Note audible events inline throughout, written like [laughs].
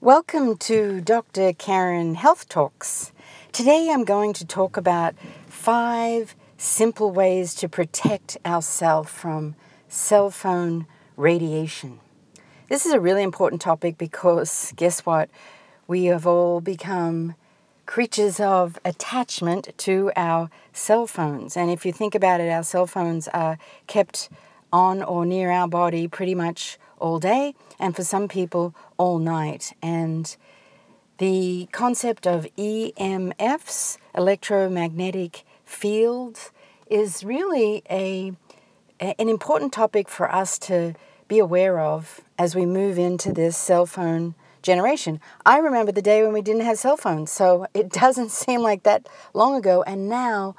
Welcome to Dr. Karen Health Talks. Today I'm going to talk about five simple ways to protect ourselves from cell phone radiation. This is a really important topic because guess what? We have all become creatures of attachment to our cell phones. And if you think about it, our cell phones are kept on or near our body pretty much all day, and for some people, all night. And the concept of EMFs, electromagnetic fields, is really a, an important topic for us to be aware of as we move into this cell phone generation. I remember the day when we didn't have cell phones, so it [laughs] doesn't seem like that long ago. And now,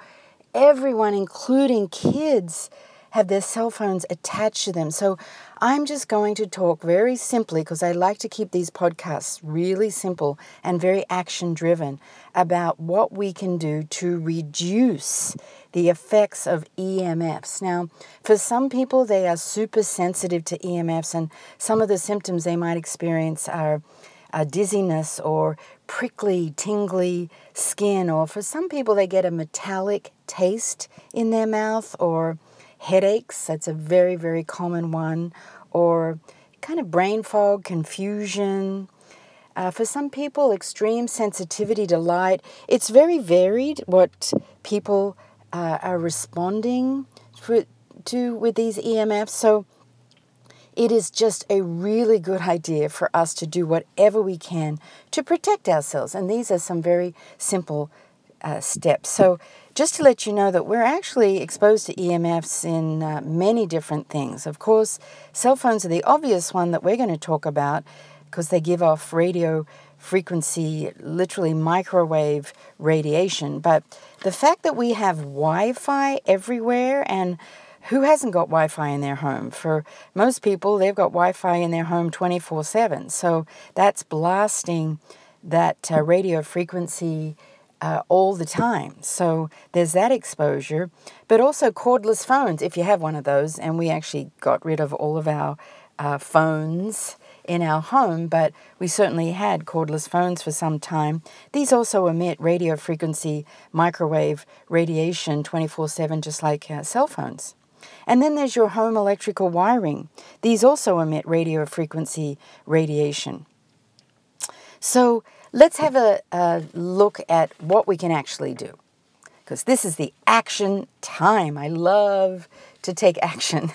everyone, including kids, have their cell phones attached to them. So I'm just going to talk very simply because I like to keep these podcasts really simple and very action driven about what we can do to reduce the effects of EMFs. Now, for some people, they are super sensitive to EMFs, and some of the symptoms they might experience are. Uh, dizziness or prickly, tingly skin, or for some people, they get a metallic taste in their mouth, or headaches, that's a very, very common one, or kind of brain fog, confusion. Uh, for some people, extreme sensitivity to light. It's very varied what people uh, are responding for, to with these EMFs. So it is just a really good idea for us to do whatever we can to protect ourselves. And these are some very simple uh, steps. So just to let you know that we're actually exposed to EMFs in uh, many different things. Of course, cell phones are the obvious one that we're going to talk about because they give off radio frequency, literally microwave radiation. But the fact that we have Wi Fi everywhere and who hasn't got Wi Fi in their home? For most people, they've got Wi Fi in their home 24 7. So that's blasting that uh, radio frequency uh, all the time. So there's that exposure, but also cordless phones, if you have one of those. And we actually got rid of all of our uh, phones in our home, but we certainly had cordless phones for some time. These also emit radio frequency microwave radiation 24 7, just like uh, cell phones. And then there's your home electrical wiring. These also emit radio frequency radiation. So let's have a, a look at what we can actually do. Because this is the action time. I love to take [laughs] action.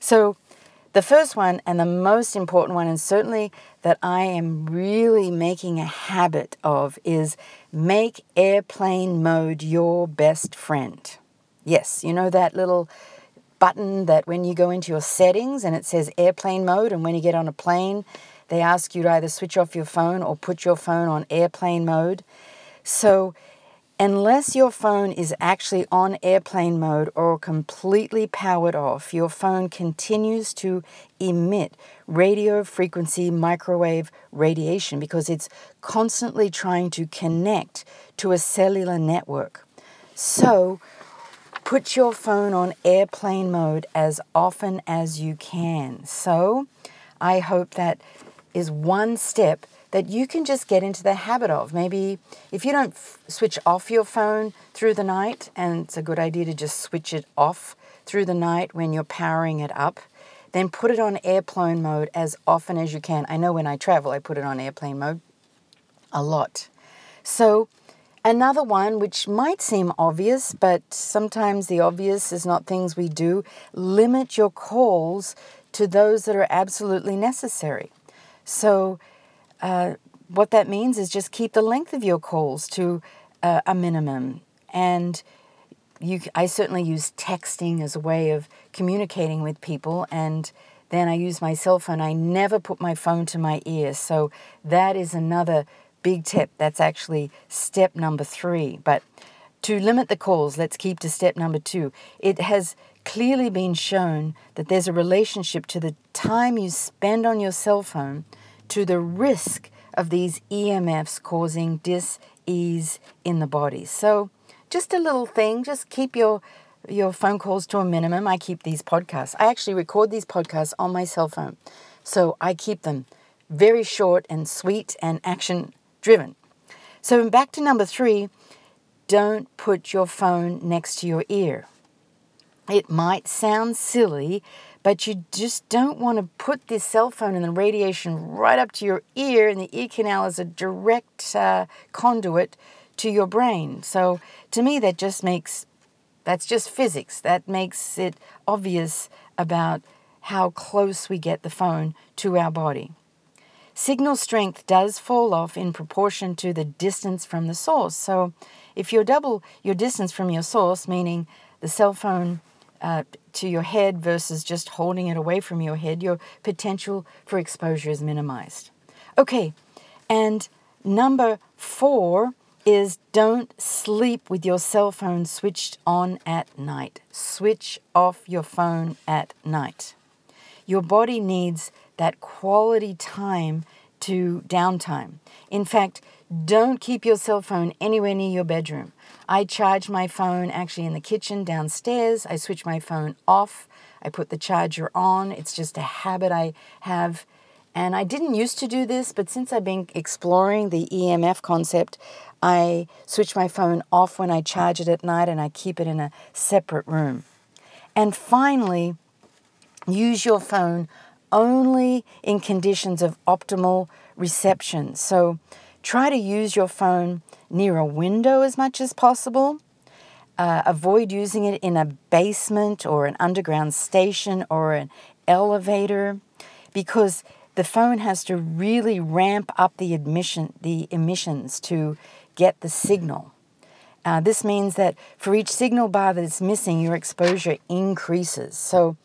so, the first one and the most important one, and certainly that I am really making a habit of, is make airplane mode your best friend. Yes, you know that little button that when you go into your settings and it says airplane mode, and when you get on a plane, they ask you to either switch off your phone or put your phone on airplane mode. So, unless your phone is actually on airplane mode or completely powered off, your phone continues to emit radio frequency microwave radiation because it's constantly trying to connect to a cellular network. So, put your phone on airplane mode as often as you can. So, I hope that is one step that you can just get into the habit of. Maybe if you don't f- switch off your phone through the night, and it's a good idea to just switch it off through the night when you're powering it up, then put it on airplane mode as often as you can. I know when I travel, I put it on airplane mode a lot. So, another one which might seem obvious, but sometimes the obvious is not things we do limit your calls to those that are absolutely necessary. So, uh, what that means is just keep the length of your calls to uh, a minimum. And you, I certainly use texting as a way of communicating with people. And then I use my cell phone. I never put my phone to my ear. So that is another big tip. That's actually step number three. But to limit the calls, let's keep to step number two. It has clearly been shown that there's a relationship to the time you spend on your cell phone to the risk of these EMFs causing dis-ease in the body. So, just a little thing, just keep your your phone calls to a minimum. I keep these podcasts. I actually record these podcasts on my cell phone. So, I keep them very short and sweet and action driven. So, back to number three don't put your phone next to your ear. It might sound silly, but you just don't want to put this cell phone and the radiation right up to your ear, and the ear canal is a direct uh, conduit to your brain. So, to me, that just makes that's just physics. That makes it obvious about how close we get the phone to our body. Signal strength does fall off in proportion to the distance from the source. So, if you double your distance from your source, meaning the cell phone uh, to your head versus just holding it away from your head, your potential for exposure is minimized. Okay, and number four is don't sleep with your cell phone switched on at night. Switch off your phone at night. Your body needs that quality time to downtime. In fact, don't keep your cell phone anywhere near your bedroom. I charge my phone actually in the kitchen downstairs. I switch my phone off. I put the charger on. It's just a habit I have. And I didn't used to do this, but since I've been exploring the EMF concept, I switch my phone off when I charge it at night and I keep it in a separate room. And finally, use your phone only in conditions of optimal reception. So try to use your phone near a window as much as possible. Uh, avoid using it in a basement or an underground station or an elevator because the phone has to really ramp up the admission the emissions to get the signal. Uh, this means that for each signal bar that is missing, your exposure increases. So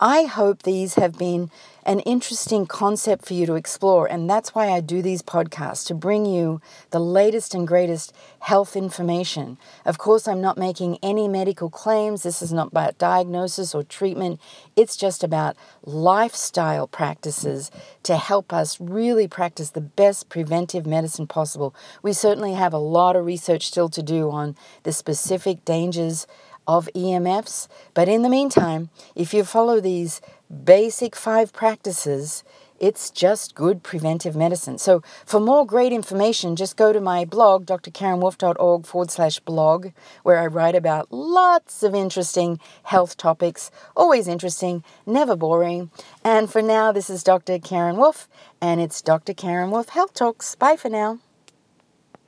I hope these have been an interesting concept for you to explore. And that's why I do these podcasts to bring you the latest and greatest health information. Of course, I'm not making any medical claims. This is not about diagnosis or treatment. It's just about lifestyle practices to help us really practice the best preventive medicine possible. We certainly have a lot of research still to do on the specific dangers of EMFs. But in the meantime, if you follow these basic five practices, it's just good preventive medicine. So, for more great information, just go to my blog, drkarenwolf.org forward slash blog, where I write about lots of interesting health topics. Always interesting, never boring. And for now, this is Dr. Karen Wolf, and it's Dr. Karen Wolf Health Talks. Bye for now.